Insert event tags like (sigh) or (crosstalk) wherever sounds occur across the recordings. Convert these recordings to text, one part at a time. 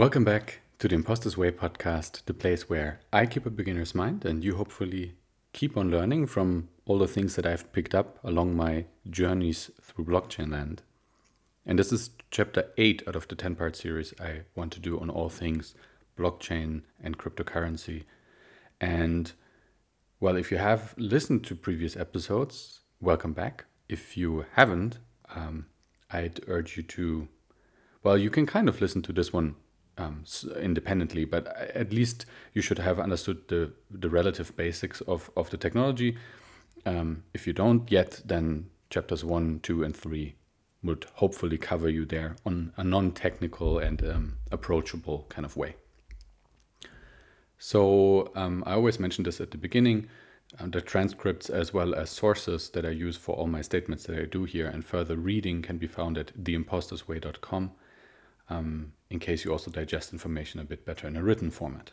Welcome back to the Imposter's Way podcast, the place where I keep a beginner's mind and you hopefully keep on learning from all the things that I've picked up along my journeys through blockchain land. And this is chapter 8 out of the 10 part series I want to do on all things blockchain and cryptocurrency. And well, if you have listened to previous episodes, welcome back. If you haven't, um, I'd urge you to, well, you can kind of listen to this one um, independently, but at least you should have understood the, the relative basics of, of the technology. Um, if you don't yet, then chapters one, two, and three would hopefully cover you there on a non technical and um, approachable kind of way. So, um, I always mention this at the beginning. Uh, the transcripts as well as sources that I use for all my statements that I do here and further reading can be found at theimpostersway.com um, in case you also digest information a bit better in a written format.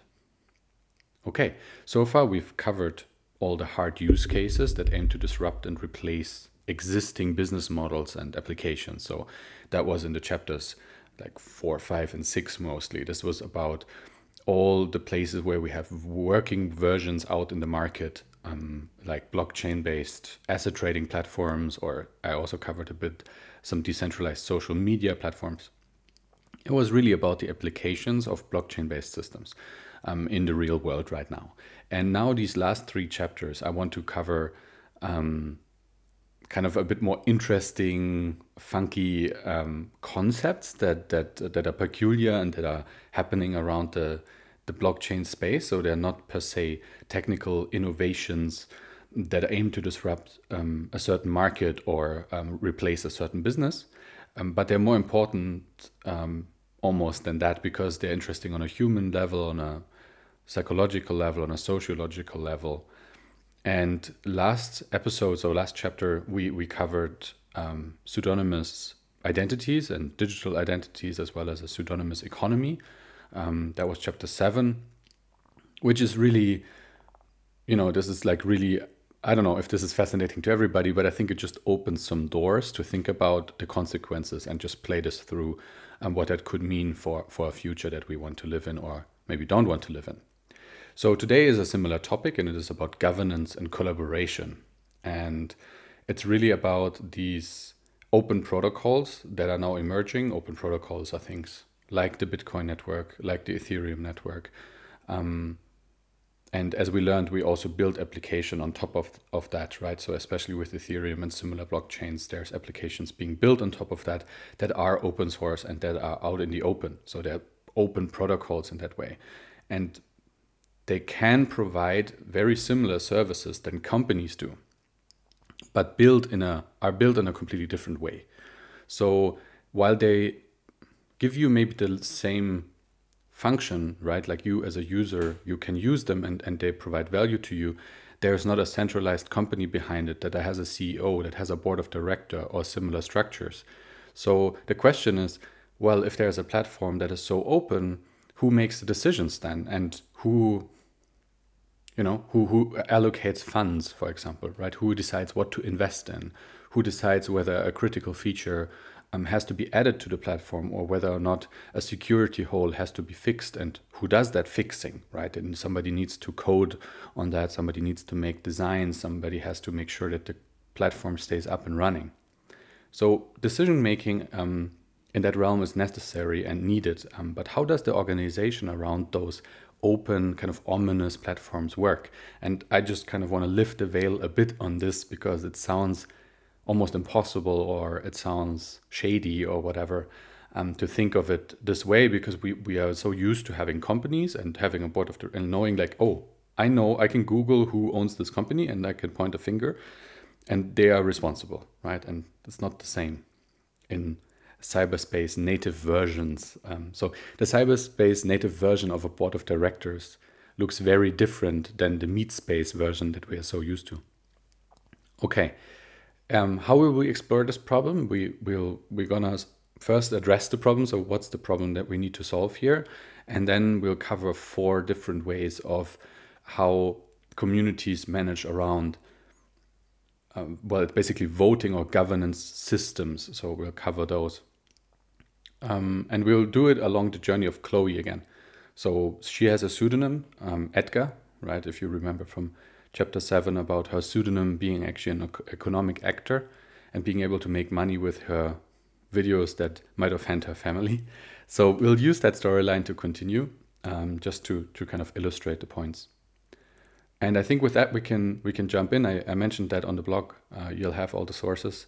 Okay, so far we've covered all the hard use cases that aim to disrupt and replace existing business models and applications. So that was in the chapters like four, five, and six mostly. This was about all the places where we have working versions out in the market, um, like blockchain based asset trading platforms, or I also covered a bit some decentralized social media platforms. It was really about the applications of blockchain based systems um, in the real world right now. And now, these last three chapters, I want to cover um, kind of a bit more interesting, funky um, concepts that that that are peculiar and that are happening around the the blockchain space. So they're not per se technical innovations that aim to disrupt um, a certain market or um, replace a certain business, um, but they're more important um, almost than that because they're interesting on a human level, on a psychological level, on a sociological level and last episode, so last chapter, we, we covered um, pseudonymous identities and digital identities as well as a pseudonymous economy. Um, that was chapter seven, which is really, you know, this is like really, I don't know if this is fascinating to everybody, but I think it just opens some doors to think about the consequences and just play this through and what that could mean for, for a future that we want to live in or maybe don't want to live in. So today is a similar topic, and it is about governance and collaboration. And it's really about these open protocols that are now emerging. Open protocols are things like the Bitcoin network, like the Ethereum network. Um, and as we learned, we also build application on top of, of that, right? So especially with Ethereum and similar blockchains, there's applications being built on top of that that are open source and that are out in the open. So they're open protocols in that way. And they can provide very similar services than companies do, but built in a are built in a completely different way. So while they give you maybe the same function, right? Like you as a user, you can use them and, and they provide value to you. There's not a centralized company behind it that has a CEO, that has a board of director or similar structures. So the question is, well, if there's a platform that is so open, who makes the decisions then? And who you know who who allocates funds for example right who decides what to invest in who decides whether a critical feature um, has to be added to the platform or whether or not a security hole has to be fixed. And who does that fixing right? And somebody needs to code on that. Somebody needs to make designs. Somebody has to make sure that the platform stays up and running. So decision making um, in that realm is necessary and needed. Um, but how does the organization around those open, kind of ominous platforms work. And I just kind of want to lift the veil a bit on this because it sounds almost impossible or it sounds shady or whatever um, to think of it this way because we, we are so used to having companies and having a board of directors and knowing like, oh, I know I can Google who owns this company and I can point a finger and they are responsible, right? And it's not the same in cyberspace native versions. Um, so the cyberspace native version of a board of directors looks very different than the meat space version that we are so used to. Okay, um, how will we explore this problem? We will we're gonna first address the problem. So what's the problem that we need to solve here, and then we'll cover four different ways of how communities manage around um, well, basically voting or governance systems. So we'll cover those. Um, and we'll do it along the journey of Chloe again. So she has a pseudonym, um, Edgar, right? If you remember from chapter seven about her pseudonym being actually an economic actor and being able to make money with her videos that might offend her family. So we'll use that storyline to continue, um, just to to kind of illustrate the points. And I think with that we can we can jump in. I, I mentioned that on the blog. Uh, you'll have all the sources,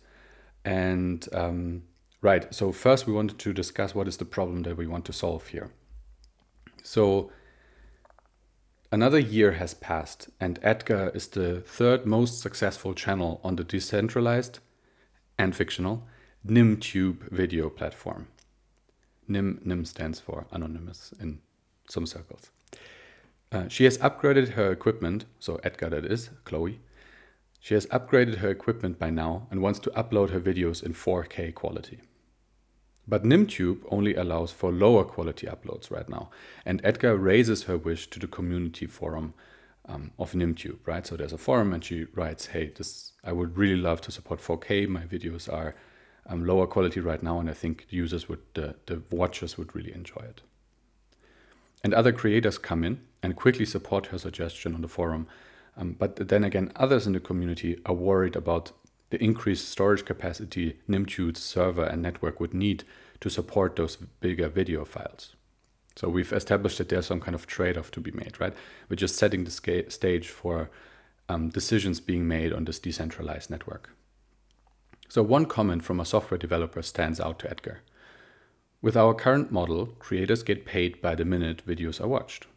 and um, right. So first we wanted to discuss what is the problem that we want to solve here. So another year has passed, and Edgar is the third most successful channel on the decentralized and fictional NimTube video platform. Nim, Nim stands for anonymous in some circles. Uh, she has upgraded her equipment, so Edgar that is, Chloe. She has upgraded her equipment by now and wants to upload her videos in 4K quality. But NimTube only allows for lower quality uploads right now. And Edgar raises her wish to the community forum um, of NimTube, right? So there's a forum and she writes, hey, this I would really love to support 4K. My videos are um, lower quality right now, and I think users would, the, the watchers would really enjoy it. And other creators come in and quickly support her suggestion on the forum. Um, but then again, others in the community are worried about the increased storage capacity NimTube's server and network would need to support those bigger video files. So we've established that there's some kind of trade-off to be made, right? We're just setting the stage for um, decisions being made on this decentralized network. So one comment from a software developer stands out to Edgar. With our current model, creators get paid by the minute videos are watched.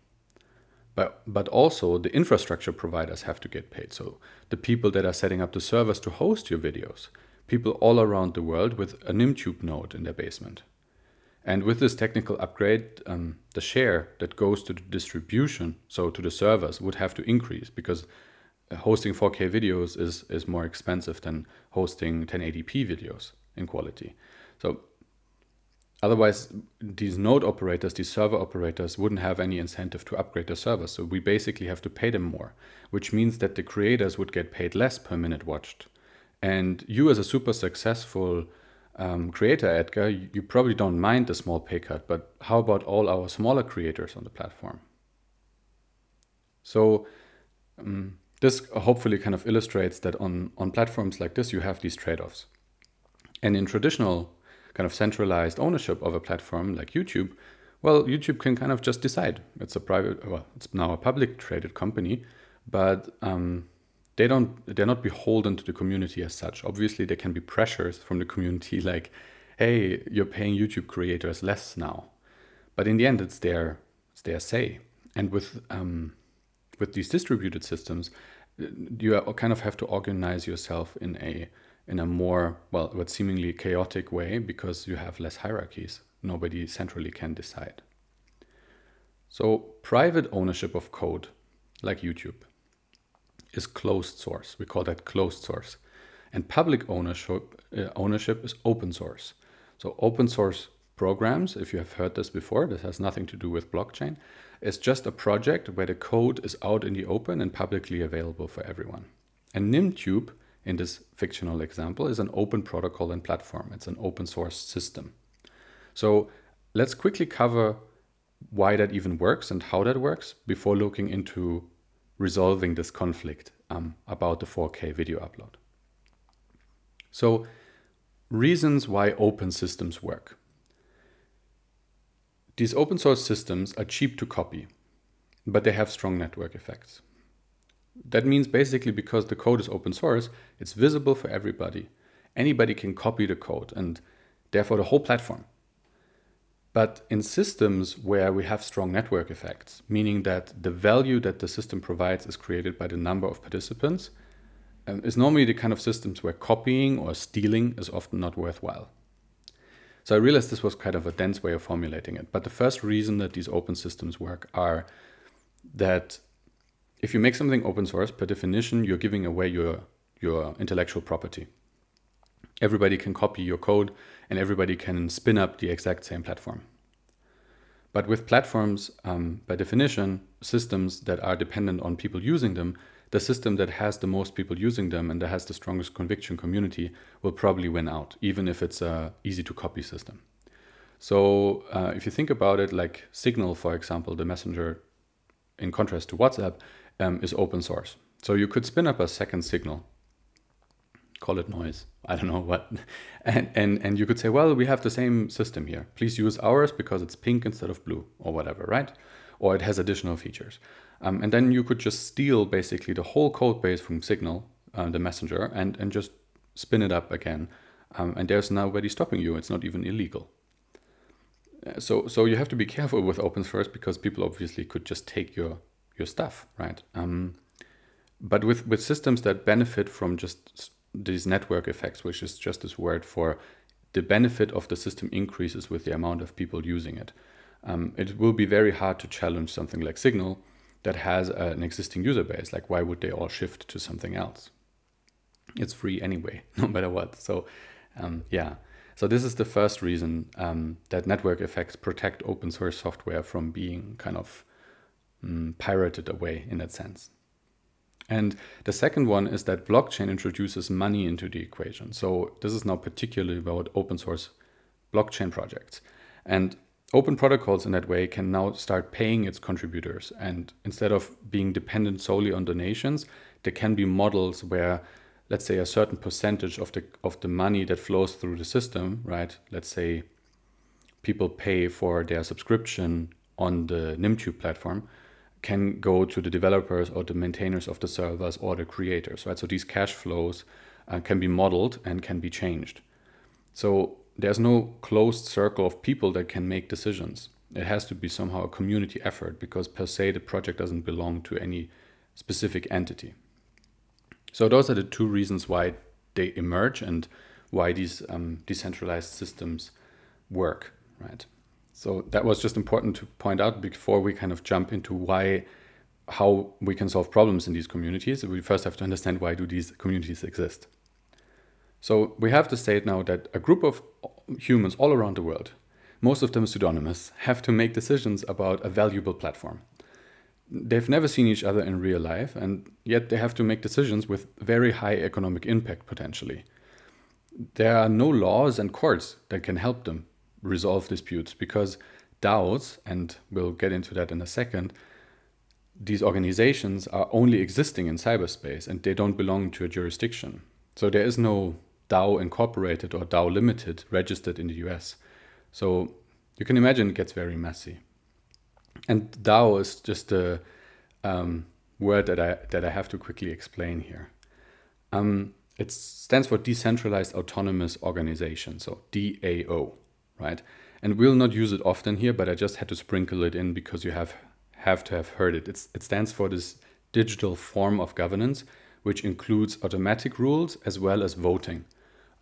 But, but also the infrastructure providers have to get paid. So the people that are setting up the servers to host your videos, people all around the world with a NimTube node in their basement. And with this technical upgrade, um, the share that goes to the distribution, so to the servers, would have to increase because hosting 4K videos is, is more expensive than hosting 1080p videos in quality. So otherwise, these node operators, these server operators wouldn't have any incentive to upgrade their servers. So we basically have to pay them more, which means that the creators would get paid less per minute watched. And you as a super successful um, creator, Edgar, you, you probably don't mind the small pay cut, but how about all our smaller creators on the platform? So um, this hopefully kind of illustrates that on, on platforms like this, you have these trade-offs. And in traditional kind of centralized ownership of a platform like YouTube, well, YouTube can kind of just decide. It's a private, well, it's now a public traded company, but um, they don't, they're not beholden to the community as such. Obviously, there can be pressures from the community (laughs) like, hey, you're paying YouTube creators less now. But in the end, it's their, it's their say. And with um, with these distributed systems, you kind of have to organize yourself in a in a more well, what seemingly chaotic way because you have less hierarchies. Nobody centrally can decide. So private ownership of code, like YouTube, is closed source. We call that closed source. And public ownership uh, ownership is open source. So open source programs, if you have heard this before, this has nothing to do with blockchain, it's just a project where the code is out in the open and publicly available for everyone. And NimTube, in this fictional example, is an open protocol and platform. It's an open source system. So let's quickly cover why that even works and how that works before looking into resolving this conflict um, about the 4K video upload. So reasons why open systems work. These open source systems are cheap to copy, but they have strong network effects. That means basically because the code is open source, it's visible for everybody. Anybody can copy the code and therefore the whole platform. But in systems where we have strong network effects, meaning that the value that the system provides is created by the number of participants, um, is normally the kind of systems where copying or stealing is often not worthwhile. So I realized this was kind of a dense way of formulating it. But the first reason that these open systems work are that if you make something open source, per definition, you're giving away your, your intellectual property. Everybody can copy your code and everybody can spin up the exact same platform. But with platforms, um, by definition, systems that are dependent on people using them, the system that has the most people using them and that has the strongest conviction community will probably win out, even if it's a easy to copy system. So uh, if you think about it, like Signal, for example, the messenger, in contrast to WhatsApp, um, is open source. So you could spin up a second Signal, call it noise, I don't know what, (laughs) and, and, and you could say, well, we have the same system here. Please use ours because it's pink instead of blue or whatever, right? Or it has additional features. Um, and then you could just steal basically the whole code base from Signal, uh, the messenger, and, and just spin it up again. Um, and there's nobody stopping you. It's not even illegal so so you have to be careful with open source because people obviously could just take your your stuff, right? Um, but with with systems that benefit from just these network effects, which is just this word for the benefit of the system increases with the amount of people using it. Um, it will be very hard to challenge something like Signal that has an existing user base. Like, why would they all shift to something else? It's free anyway, (laughs) no matter what. So, um, yeah. So this is the first reason um, that network effects protect open source software from being kind of um, pirated away in that sense. And the second one is that blockchain introduces money into the equation. So this is now particularly about open source blockchain projects. And open protocols in that way can now start paying its contributors. And instead of being dependent solely on donations, there can be models where let's say a certain percentage of the of the money that flows through the system, right? Let's say people pay for their subscription on the Nimtube platform can go to the developers or the maintainers of the servers or the creators, right? So these cash flows uh, can be modeled and can be changed. So there's no closed circle of people that can make decisions. It has to be somehow a community effort because per se the project doesn't belong to any specific entity. So those are the two reasons why they emerge and why these um, decentralized systems work, right? So that was just important to point out before we kind of jump into why, how we can solve problems in these communities. We first have to understand why do these communities exist. So we have to state now that a group of humans all around the world, most of them pseudonymous, have to make decisions about a valuable platform they've never seen each other in real life, and yet they have to make decisions with very high economic impact potentially. There are no laws and courts that can help them resolve disputes because DAOs, and we'll get into that in a second, these organizations are only existing in cyberspace and they don't belong to a jurisdiction. So there is no DAO Incorporated or DAO Limited registered in the US. So you can imagine it gets very messy. And DAO is just a um, word that I that I have to quickly explain here. Um, it stands for Decentralized Autonomous Organization, so DAO, right? And we'll not use it often here, but I just had to sprinkle it in because you have have to have heard it. It's, it stands for this digital form of governance, which includes automatic rules as well as voting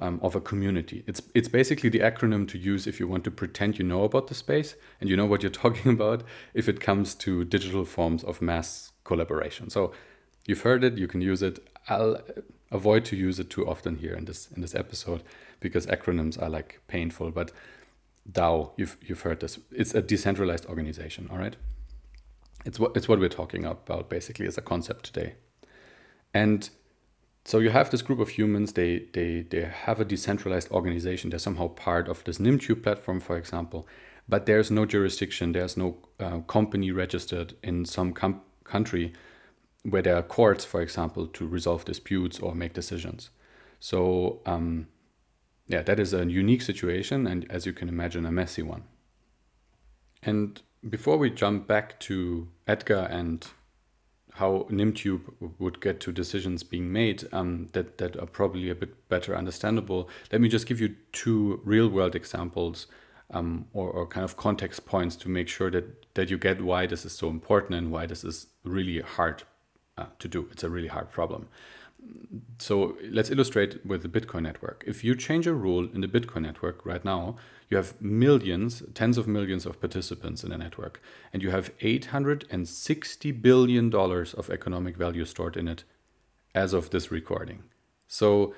um, of a community. It's it's basically the acronym to use if you want to pretend you know about the space and you know what you're (laughs) talking about if it comes to digital forms of mass collaboration. So you've heard it, you can use it. I'll avoid to use it too often here in this in this episode because acronyms are like painful. But DAO, you've you've heard this. It's a decentralized organization. All right. It's what it's what we're talking about basically as a concept today, and so you have this group of humans, they, they, they have a decentralized organization. They're somehow part of this Nimtube platform, for example, but there's no jurisdiction, there's no uh, company registered in some com- country where there are courts, for example, to resolve disputes or make decisions. So, um, yeah, that is a unique situation, and as you can imagine, a messy one. And before we jump back to Edgar and how Nimtube would get to decisions being made um, that, that are probably a bit better understandable, let me just give you two real world examples um, or, or, kind of context points to make sure that, that you get why this is so important and why this is really hard uh, to do. It's a really hard problem. So let's illustrate with the Bitcoin network. If you change a rule in the Bitcoin network right now, you have millions, tens of millions of participants in a network, and you have $860 billion of economic value stored in it as of this recording. So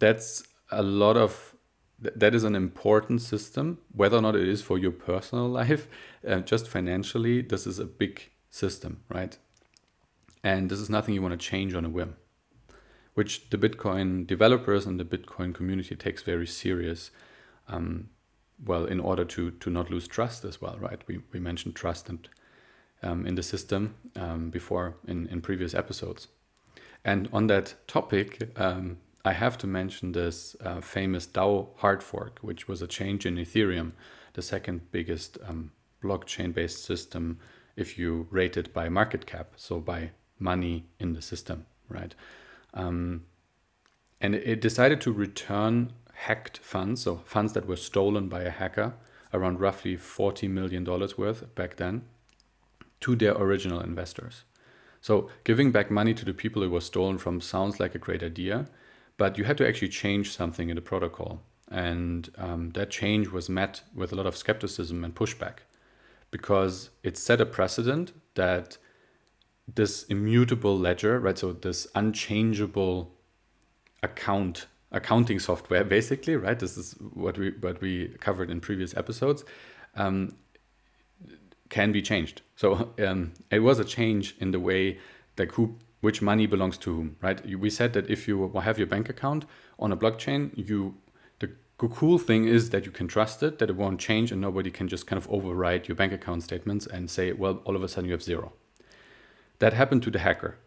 that's a lot of, that is an important system, whether or not it is for your personal (laughs) life, uh, just financially, this is a big system, right? And this is nothing you want to change on a whim, which the Bitcoin developers and the Bitcoin community takes very serious um, well, in order to to not lose trust as well, right? We we mentioned trust and um, in the system um, before in in previous episodes, and on that topic, um, I have to mention this uh, famous DAO hard fork, which was a change in Ethereum, the second biggest um, blockchain-based system if you rate it by market cap, so by money in the system, right? Um, and it decided to return hacked funds, so funds that were stolen by a hacker, around roughly $40 million worth back then, to their original investors. So giving back money to the people it was stolen from sounds like a great idea, but you had to actually change something in the protocol. And um, that change was met with a lot of skepticism and pushback because it set a precedent that this immutable ledger, right? So this unchangeable account accounting software, basically, right? This is what we what we covered in previous episodes. Um, can be changed. So um, it was a change in the way like who which money belongs to whom, right? We said that if you have your bank account on a blockchain, you the cool thing is that you can trust it, that it won't change, and nobody can just kind of override your bank account statements and say, well, all of a sudden you have zero. That happened to the hacker.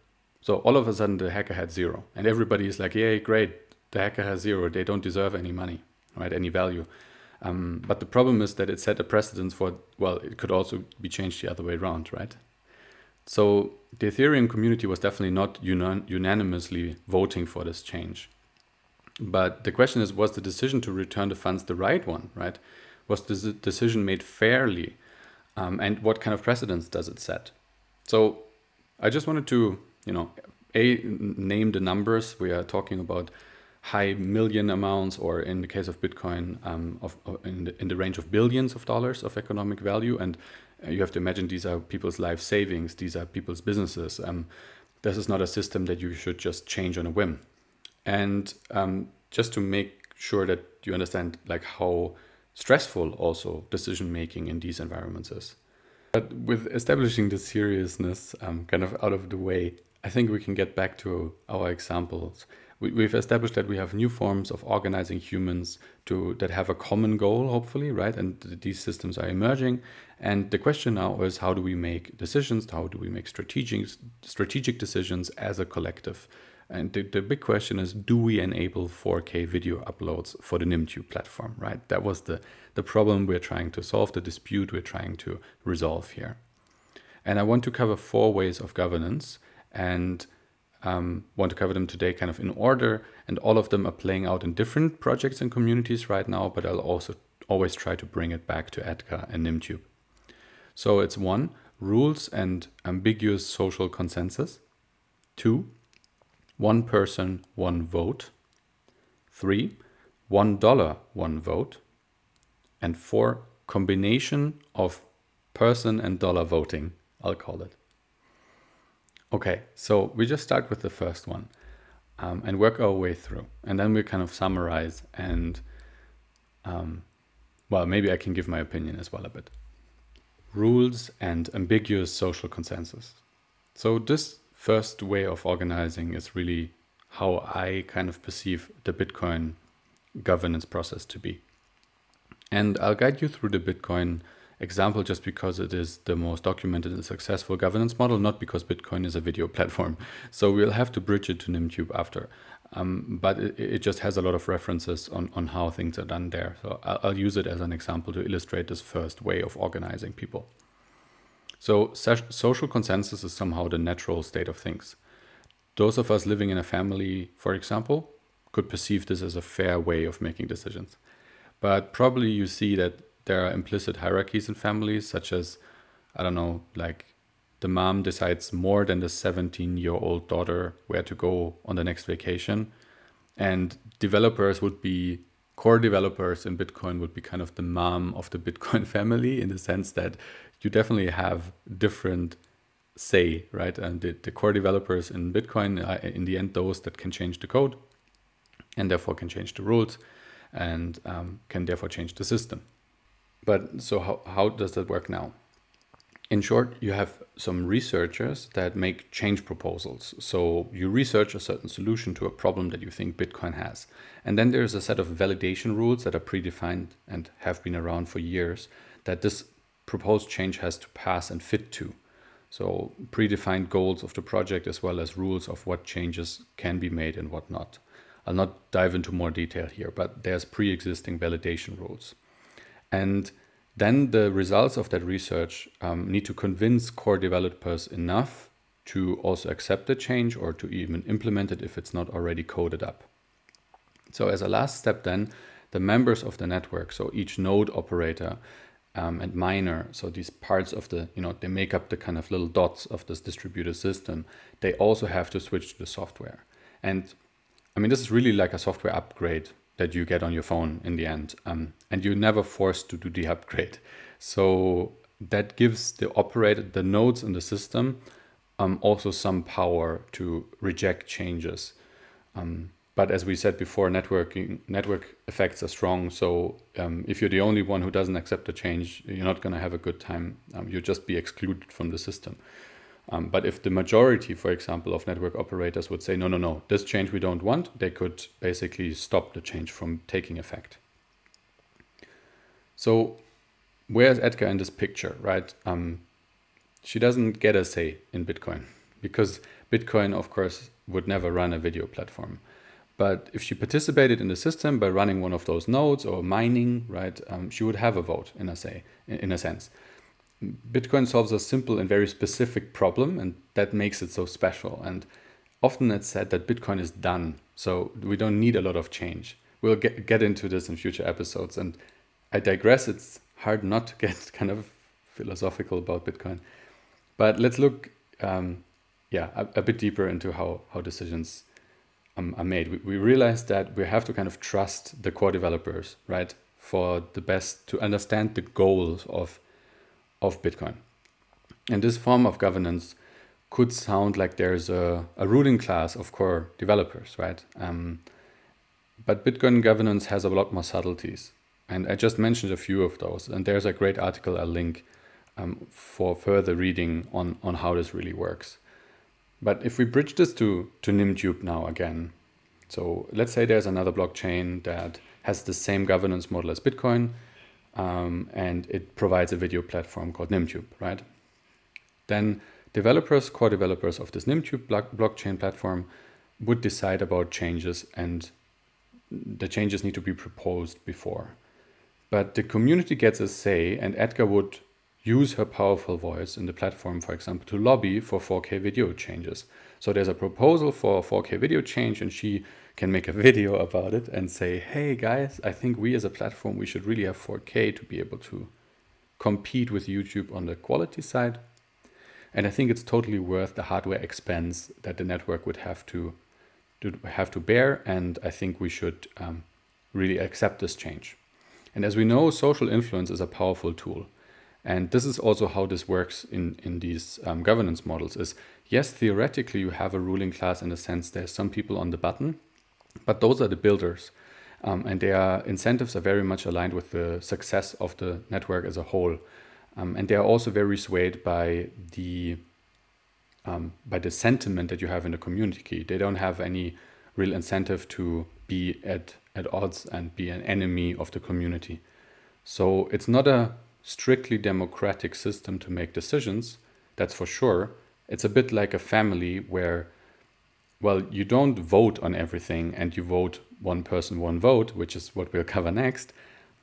So all of a sudden the hacker had zero, and everybody is like, "Yay, great! The hacker has zero. They don't deserve any money, right? Any value." Um, but the problem is that it set a precedence for well, it could also be changed the other way around, right? So the Ethereum community was definitely not unan unanimously voting for this change. But the question is, was the decision to return the funds the right one, right? Was the decision made fairly? Um, and what kind of precedence does it set? So I just wanted to, you know, a name the numbers. We are talking about high million amounts, or in the case of Bitcoin, um, of, in, the, in the range of billions of dollars of economic value. And uh, you have to imagine these are people's life savings, these are people's businesses. Um, this is not a system that you should just change on a whim. And um, just to make sure that you understand like how stressful also decision making in these environments is. But with establishing the seriousness um, kind of out of the way, I think we can get back to our examples we, have established that we have new forms of organizing humans to that have a common goal, hopefully, right? And these systems are emerging. And the question now is, how do we make decisions? How do we make strategic strategic decisions as a collective? And the, the big question is, do we enable 4K video uploads for the NimTube platform, right? That was the, the problem we're trying to solve, the dispute we're trying to resolve here. And I want to cover four ways of governance. And um, want to cover them today kind of in order, and all of them are playing out in different projects and communities right now, but I'll also always try to bring it back to Edgar and Nimtube. So it's one, rules and ambiguous social consensus. Two, one person, one vote. Three, one dollar, one vote. And four, combination of person and dollar voting, I'll call it. Okay, so we just start with the first one um, and work our way through. And then we kind of summarize and, um, well, maybe I can give my opinion as well a bit. Rules and ambiguous social consensus. So, this first way of organizing is really how I kind of perceive the Bitcoin governance process to be. And I'll guide you through the Bitcoin example just because it is the most documented and successful governance model, not because Bitcoin is a video platform. (laughs) So we'll have to bridge it to Nimtube after. Um, but it, it, just has a lot of references on, on how things are done there. So I'll, I'll use it as an example to illustrate this first way of organizing people. So social consensus is somehow the natural state of things. Those of us living in a family, for example, could perceive this as a fair way of making decisions. But probably you see that there are implicit hierarchies in families, such as, I don't know, like the mom decides more than the 17 year old daughter where to go on the next vacation. And developers would be core developers in Bitcoin would be kind of the mom of the Bitcoin (laughs) family in the sense that you definitely have different say, right? And the, the core developers in Bitcoin are in the end those that can change the code and therefore can change the rules and um, can therefore change the system. But so how, how does that work now? in short, you have some researchers that make change proposals. So you research a certain solution to a problem that you think Bitcoin has. And then there's a set of validation rules that are predefined and have been around for years that this proposed change has to pass and fit to. So predefined goals of the project as well as rules of what changes can be made and what not. I'll not dive into more detail here, but there's pre-existing validation rules. And then the results of that research um, need to convince core developers enough to also accept the change or to even implement it if it's not already coded up. So as a last step then, the members of the network, so each node operator um, and miner, so these parts of the, you know, they make up the kind of little dots of this distributed system, they also have to switch to the software. And I mean, this is really like a software upgrade that you get on your phone in the end. Um, and you're never forced to do the upgrade. So that gives the operator, the nodes in the system, um, also some power to reject changes. Um, but as we said before, networking network effects are strong. So um, if you're the only one who doesn't accept the change, you're not going to have a good time. Um, you'll just be excluded from the system. Um, but if the majority, for example, of network operators would say, no, no, no, this change we don't want, they could basically stop the change from taking effect. So where's Edgar in this picture, right? Um, she doesn't get a say in Bitcoin because Bitcoin, of course, would never run a video platform. But if she participated in the system by running one of those nodes or mining, right, um, she would have a vote in a say, in a sense. Bitcoin solves a simple and very specific problem, and that makes it so special. And often it's said that Bitcoin is done, so we don't need a lot of change. We'll get, get into this in future episodes. And I digress, it's hard not to (laughs) get kind of philosophical about Bitcoin. But let's look, um, yeah, a, a, bit deeper into how, how decisions um, are made. We, we realize that we have to kind of trust the core developers, right, for the best to understand the goals of of Bitcoin. And this form of governance could sound like there's a, a ruling class of core developers, right? Um, but Bitcoin governance has a lot more subtleties. And I just mentioned a few of those. And there's a great article I'll link um, for further reading on, on how this really works. But if we bridge this to, to Nimtube now again, so let's say there's another blockchain that has the same governance model as Bitcoin, um, and it provides a video platform called Nimtube, right? Then developers, core developers of this Nimtube blockchain platform would decide about changes and the changes need to be proposed before. But the community gets a say and Edgar would use her powerful voice in the platform, for example, to lobby for 4K video changes. So there's a proposal for a 4K video change and she can make a video about it and say, hey guys, I think we as a platform, we should really have 4K to be able to compete with YouTube on the quality side. And I think it's totally worth the hardware expense that the network would have to, to have to bear. And I think we should um, really accept this change. And as we know, social influence is a powerful tool. And this is also how this works in, in these um, governance models is, yes, theoretically you have a ruling class in the sense there's some people on the button but those are the builders. Um, and their incentives are very much aligned with the success of the network as a whole. Um, and they are also very swayed by the um, by the sentiment that you have in the community. They don't have any real incentive to be at, at odds and be an enemy of the community. So it's not a strictly democratic system to make decisions, that's for sure. It's a bit like a family where well, you don't vote on everything and you vote one person, one vote, which is what we'll cover next.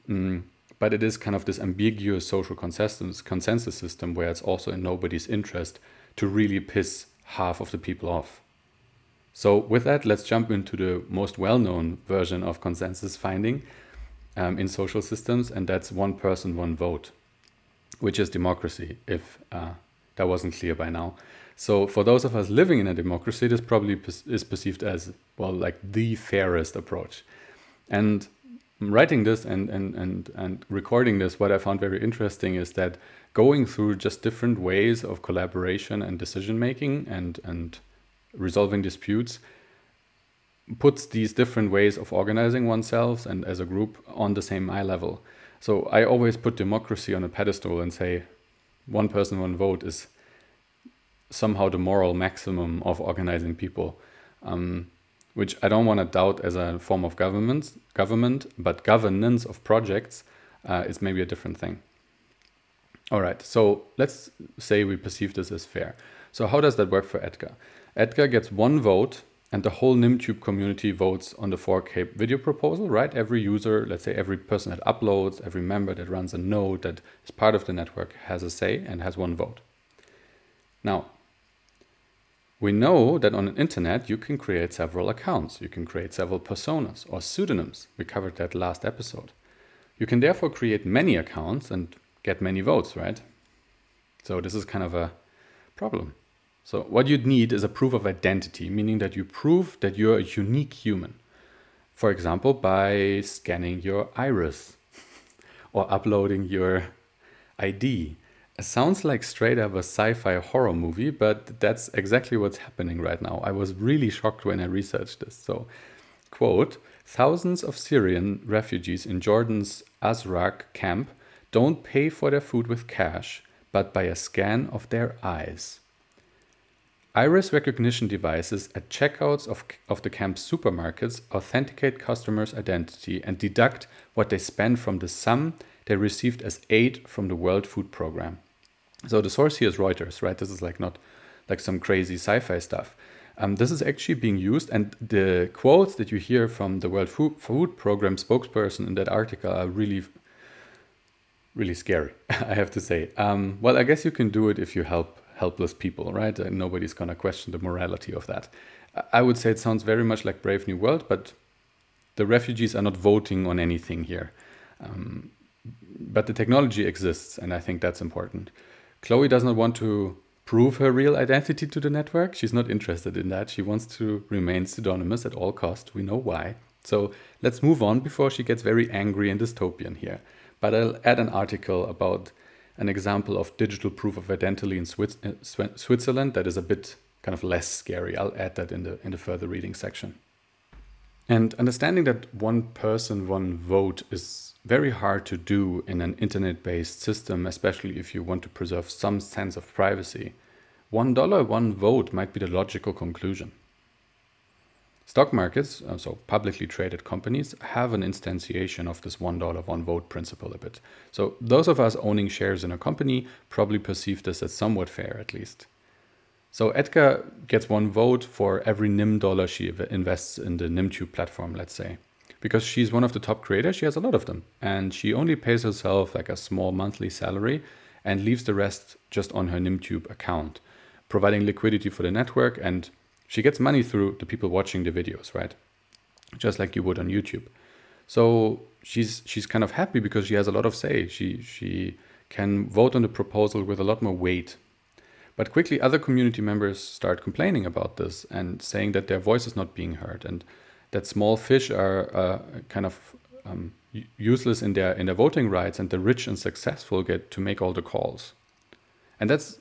Mm, but it is kind of this ambiguous social consensus, consensus system where it's also in nobody's interest to really piss half of the people off. So, with that, let's jump into the most well known version of consensus finding um, in social systems, and that's one person, one vote, which is democracy, if uh, that wasn't clear by now. So for those of us living in a democracy, this probably is perceived as well like the fairest approach. And writing this and, and, and, and recording this, what I found very interesting is that going through just different ways of collaboration and decision making and, and resolving disputes puts these different ways of organizing oneself and as a group on the same eye level. So I always put democracy on a pedestal and say, one person, one vote is somehow the moral maximum of organizing people, um, which I don't want to doubt as a form of government, government, but governance of projects uh, is maybe a different thing. All right, so let's say we perceive this as fair. So how does that work for Edgar? Edgar gets one vote and the whole NimTube community votes on the 4K video proposal, right? Every user, let's say every person that uploads, every member that runs a node that is part of the network has a say and has one vote. Now, we know that on the internet you can create several accounts, you can create several personas or pseudonyms. We covered that last episode. You can therefore create many accounts and get many votes, right? So this is kind of a problem. So what you'd need is a proof of identity, meaning that you prove that you're a unique human. For example, by scanning your iris (laughs) or uploading your ID. Sounds like straight up a sci-fi horror movie, but that's exactly what's happening right now. I was really shocked when I researched this. So, quote, thousands of Syrian refugees in Jordan's Azraq camp don't pay for their food with cash, but by a scan of their eyes. Iris recognition devices at checkouts of, of the camp's supermarkets authenticate customers' identity and deduct what they spend from the sum they received as aid from the World Food Program. So the source here is Reuters, right? This is like not like some crazy sci-fi stuff. Um, this is actually being used, and the quotes that you hear from the World Food, Food Program spokesperson in that article are really, really scary. (laughs) I have to say. Um, well, I guess you can do it if you help helpless people, right? And nobody's to question the morality of that. I would say it sounds very much like Brave New World, but the refugees are not voting on anything here. Um, but the technology exists, and I think that's important. Chloe does not want to prove her real identity to the network. She's not interested in that. She wants to remain pseudonymous at all cost. We know why. So let's move on before she gets very angry and dystopian here. But I'll add an article about an example of digital proof of identity in uh, Switzerland that is a bit kind of less scary. I'll add that in the in the further reading section. And understanding that one person, one vote is very hard to do in an internet-based system, especially if you want to preserve some sense of privacy. One dollar, one vote might be the logical conclusion. Stock markets, uh, so publicly traded companies, have an instantiation of this $1 one vote principle a bit. So those of us owning shares in a company probably perceive this as somewhat fair at least. So Edgar gets one vote for every NIM dollar she invests in the NimTube platform, let's say. Because she's one of the top creators, she has a lot of them. And she only pays herself like a small monthly salary and leaves the rest just on her NimTube account, providing liquidity for the network and she gets money through the people watching the videos, right? Just like you would on YouTube. So she's she's kind of happy because she has a lot of say. She she can vote on the proposal with a lot more weight. But quickly other community members start complaining about this and saying that their voice is not being heard and that small fish are uh, kind of um, useless in their in their voting rights and the rich and successful get to make all the calls. And that's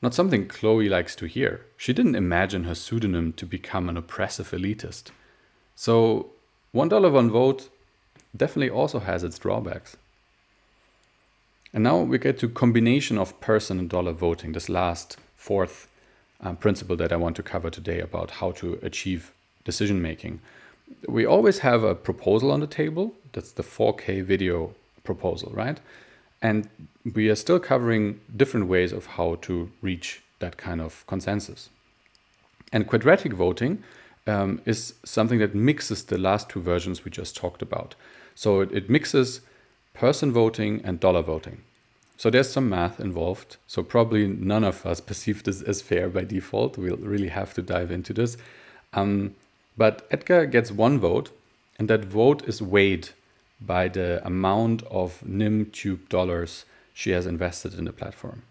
not something Chloe likes to hear. She didn't imagine her pseudonym to become an oppressive elitist. So, $1 one vote definitely also has its drawbacks. And now we get to combination of person and dollar voting, this last fourth um, principle that I want to cover today about how to achieve decision making. We always have a proposal on the table. That's the 4K video proposal, right? And we are still covering different ways of how to reach that kind of consensus. And quadratic voting um, is something that mixes the last two versions we just talked about. So it, it mixes person voting and dollar voting. So there's some math involved. So probably none of us (laughs) perceive this as fair by default. We'll really have to dive into this. Um, but Edgar gets one vote, and that vote is weighed by the amount of NimTube dollars she has invested in the platform.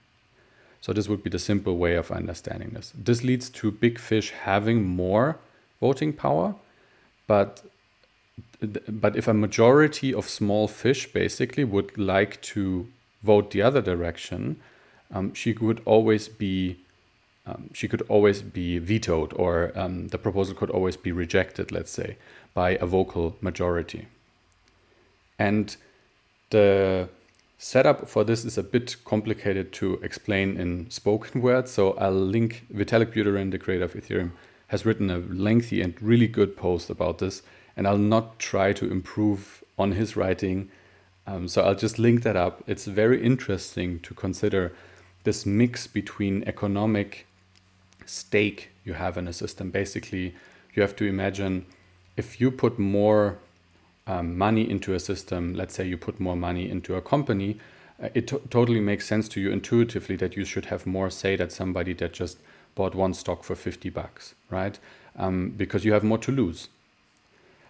So this would be the simple way of understanding this. This leads to big fish having more voting power, but but if a majority of small fish basically would like to vote the other direction, um, she could always be um, she could always be vetoed, or um, the proposal could always be rejected, let's say, by a vocal majority. And the Setup for this is a bit complicated to explain in spoken (laughs) words, so I'll link Vitalik Buterin, the creator of Ethereum, has written a lengthy and really good post about this, and I'll not try to improve on his writing. Um, so I'll just link that up. It's very interesting to consider this mix between economic stake you have in a system. Basically, you have to imagine if you put more um, money into a system, let's say you put more money into a company, uh, it to- totally makes sense to you intuitively that you should have more say than somebody that just bought one stock for 50 bucks, right? Um, because you have more to lose.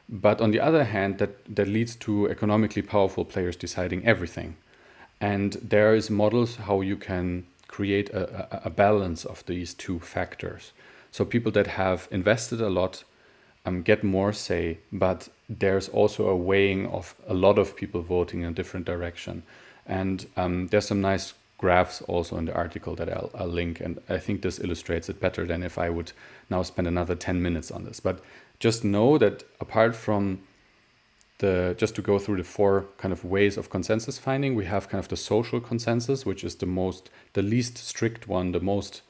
But on the other hand, that, that leads to economically powerful players deciding everything. And there is models how you can create a, a, a balance of these two factors. So people that have invested a lot um, get more say, but there's also a weighing of a lot of people voting in a different direction. And um, there's some nice graphs also in the article that I'll, I'll, link. And I think this illustrates it better than if I would now spend another 10 minutes on this. But just know that apart from the, just to go through the four kind of ways of consensus finding, we have kind of the social consensus, which is the most, the least strict one, the most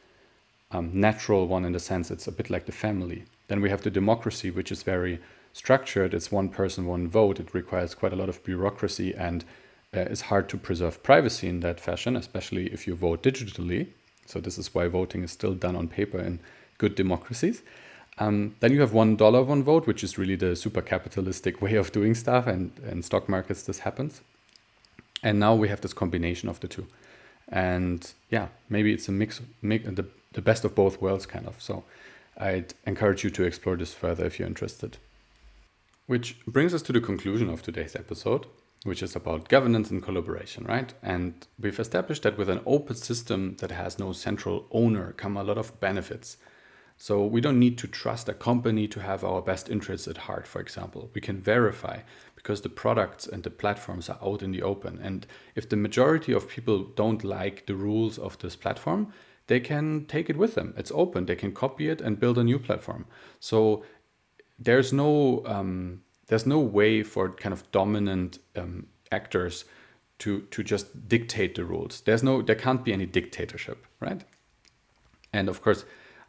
um, natural one in the sense it's a bit like the family. Then we have the democracy, which is very structured. It's one person, one vote. It requires quite a lot of bureaucracy and uh, it's hard to preserve privacy in that fashion, especially if you vote digitally. So this is why voting is still done on paper in good democracies. Um, then you have one dollar, one vote, which is really the super capitalistic way of doing stuff, and in stock markets this happens. And now we have this combination of the two, and yeah, maybe it's a mix, mix the the best of both worlds, kind of. So I'd encourage you to explore this further if you're interested. Which brings us to the conclusion of today's episode, which is about governance and collaboration, right? And we've established that with an open system that has no central owner come a lot of benefits. So we don't need to trust a company to have our best interests at heart, for example. We can verify because the products and the platforms are out in the open. And if the majority of people don't like the rules of this platform, they can take it with them. It's open. They can copy it and build a new platform. So there's no um, there's no way for kind of dominant um, actors to to just dictate the rules. There's no there can't be any dictatorship, right? And of course,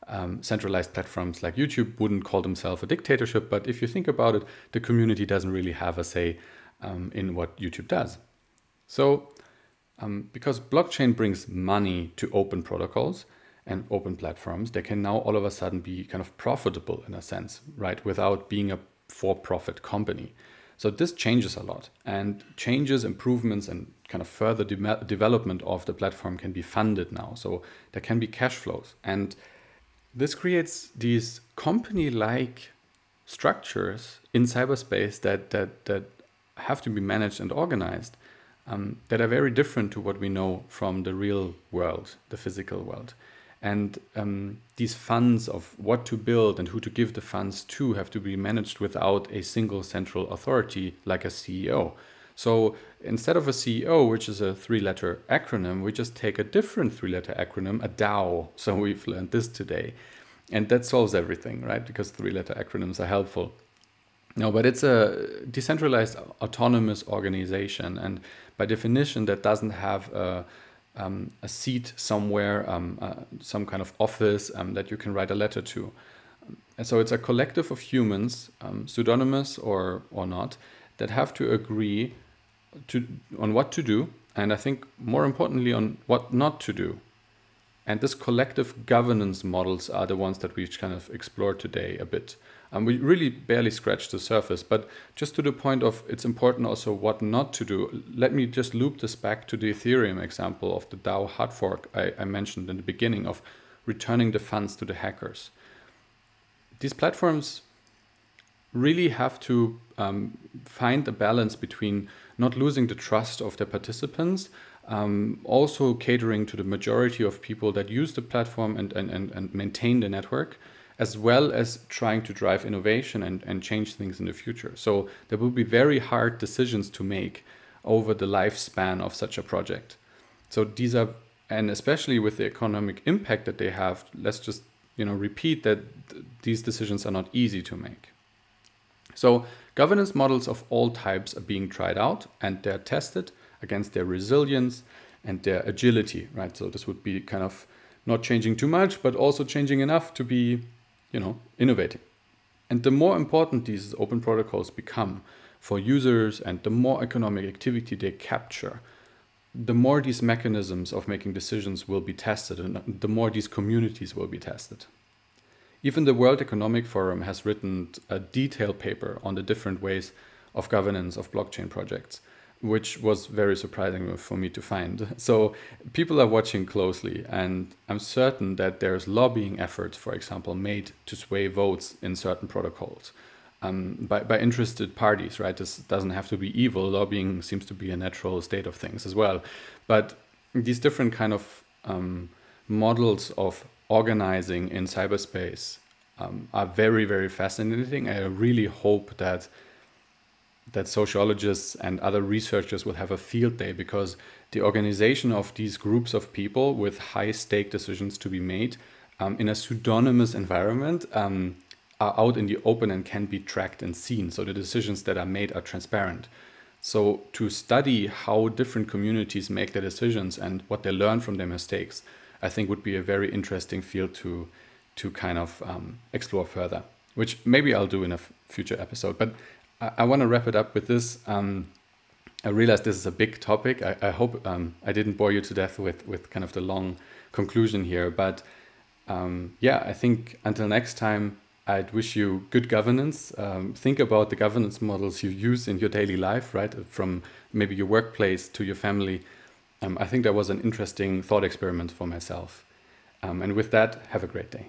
um, centralized platforms like YouTube wouldn't call themselves a dictatorship. But if you think about it, the community doesn't really have a say um, in what YouTube does. So um, because blockchain brings money to open protocols and open platforms, they can now all of a sudden be kind of profitable in a sense, right? Without being a for profit company. So this changes a lot and changes, improvements, and kind of further de development of the platform can be funded now. So there can be cash flows. And this creates these company like structures in cyberspace that, that, that have to be managed and organized um, that are very different to what we know from the real world, the physical world. And um, these funds of what to build and who to give the funds to have to be managed without a single central authority like a CEO. So instead of a CEO, which is a three letter acronym, we just take a different three letter acronym, a DAO. So we've learned this today. And that solves everything, right? Because three letter acronyms are helpful. No, but it's a decentralized autonomous organization. And by definition, that doesn't have a, um, a seat somewhere, um, uh, some kind of office um, that you can write a letter to. And so it's a collective of humans, um, pseudonymous or, or not, that have to agree to, on what to do. And I think more importantly, on what not to do. And this collective governance models are the ones that we've kind of explored today a bit. And we really barely scratched the surface, but just to the point of it's important also what not to do. Let me just loop this back to the Ethereum example of the DAO hard fork I, I mentioned in the beginning of returning the funds to the hackers. These platforms really have to um, find a balance between not losing the trust of their participants, um, also catering to the majority of people that use the platform and, and, and, and maintain the network, as well as trying to drive innovation and, and change things in the future. So there will be very hard decisions to make over the lifespan of such a project. So these are, and especially with the economic impact that they have, let's just you know repeat that th these decisions are not easy to make. So governance models of all types are being tried out and they're tested against their resilience and their agility, right? So this would be kind of not changing too much, but also changing enough to be, you know, innovating. And the more important these open protocols become for users and the more economic activity they capture, the more these mechanisms of making decisions will be tested and the more these communities will be tested. Even the World Economic Forum has written a detailed paper on the different ways of governance of blockchain projects, which was very surprising for me to find. (laughs) So people are watching closely, and I'm certain that there's lobbying efforts, for example, made to sway votes in certain protocols. Um, by, by interested parties, right? This doesn't have to be evil. Lobbying seems to be a natural state of things as well. But these different kind of um, models of organizing in cyberspace um, are very, very fascinating. I really hope that that sociologists and other researchers will have a field day because the organization of these groups of people with high stake decisions to be made um, in a pseudonymous environment um, are out in the open and can be tracked and seen. So the decisions that are made are transparent. So to study how different communities make their decisions and what they learn from their mistakes, I think would be a very interesting field to to kind of um, explore further, which maybe I'll do in a future episode. But I, I want to wrap it up with this. Um, I realize this is a big topic. I, I hope um, I didn't bore you to death with, with kind of the long conclusion here. But um, yeah, I think until next time, I'd wish you good governance. Um, think about the governance models you use in your daily life, right? From maybe your workplace to your family. Um, I think that was an interesting thought experiment for myself. Um, and with that, have a great day.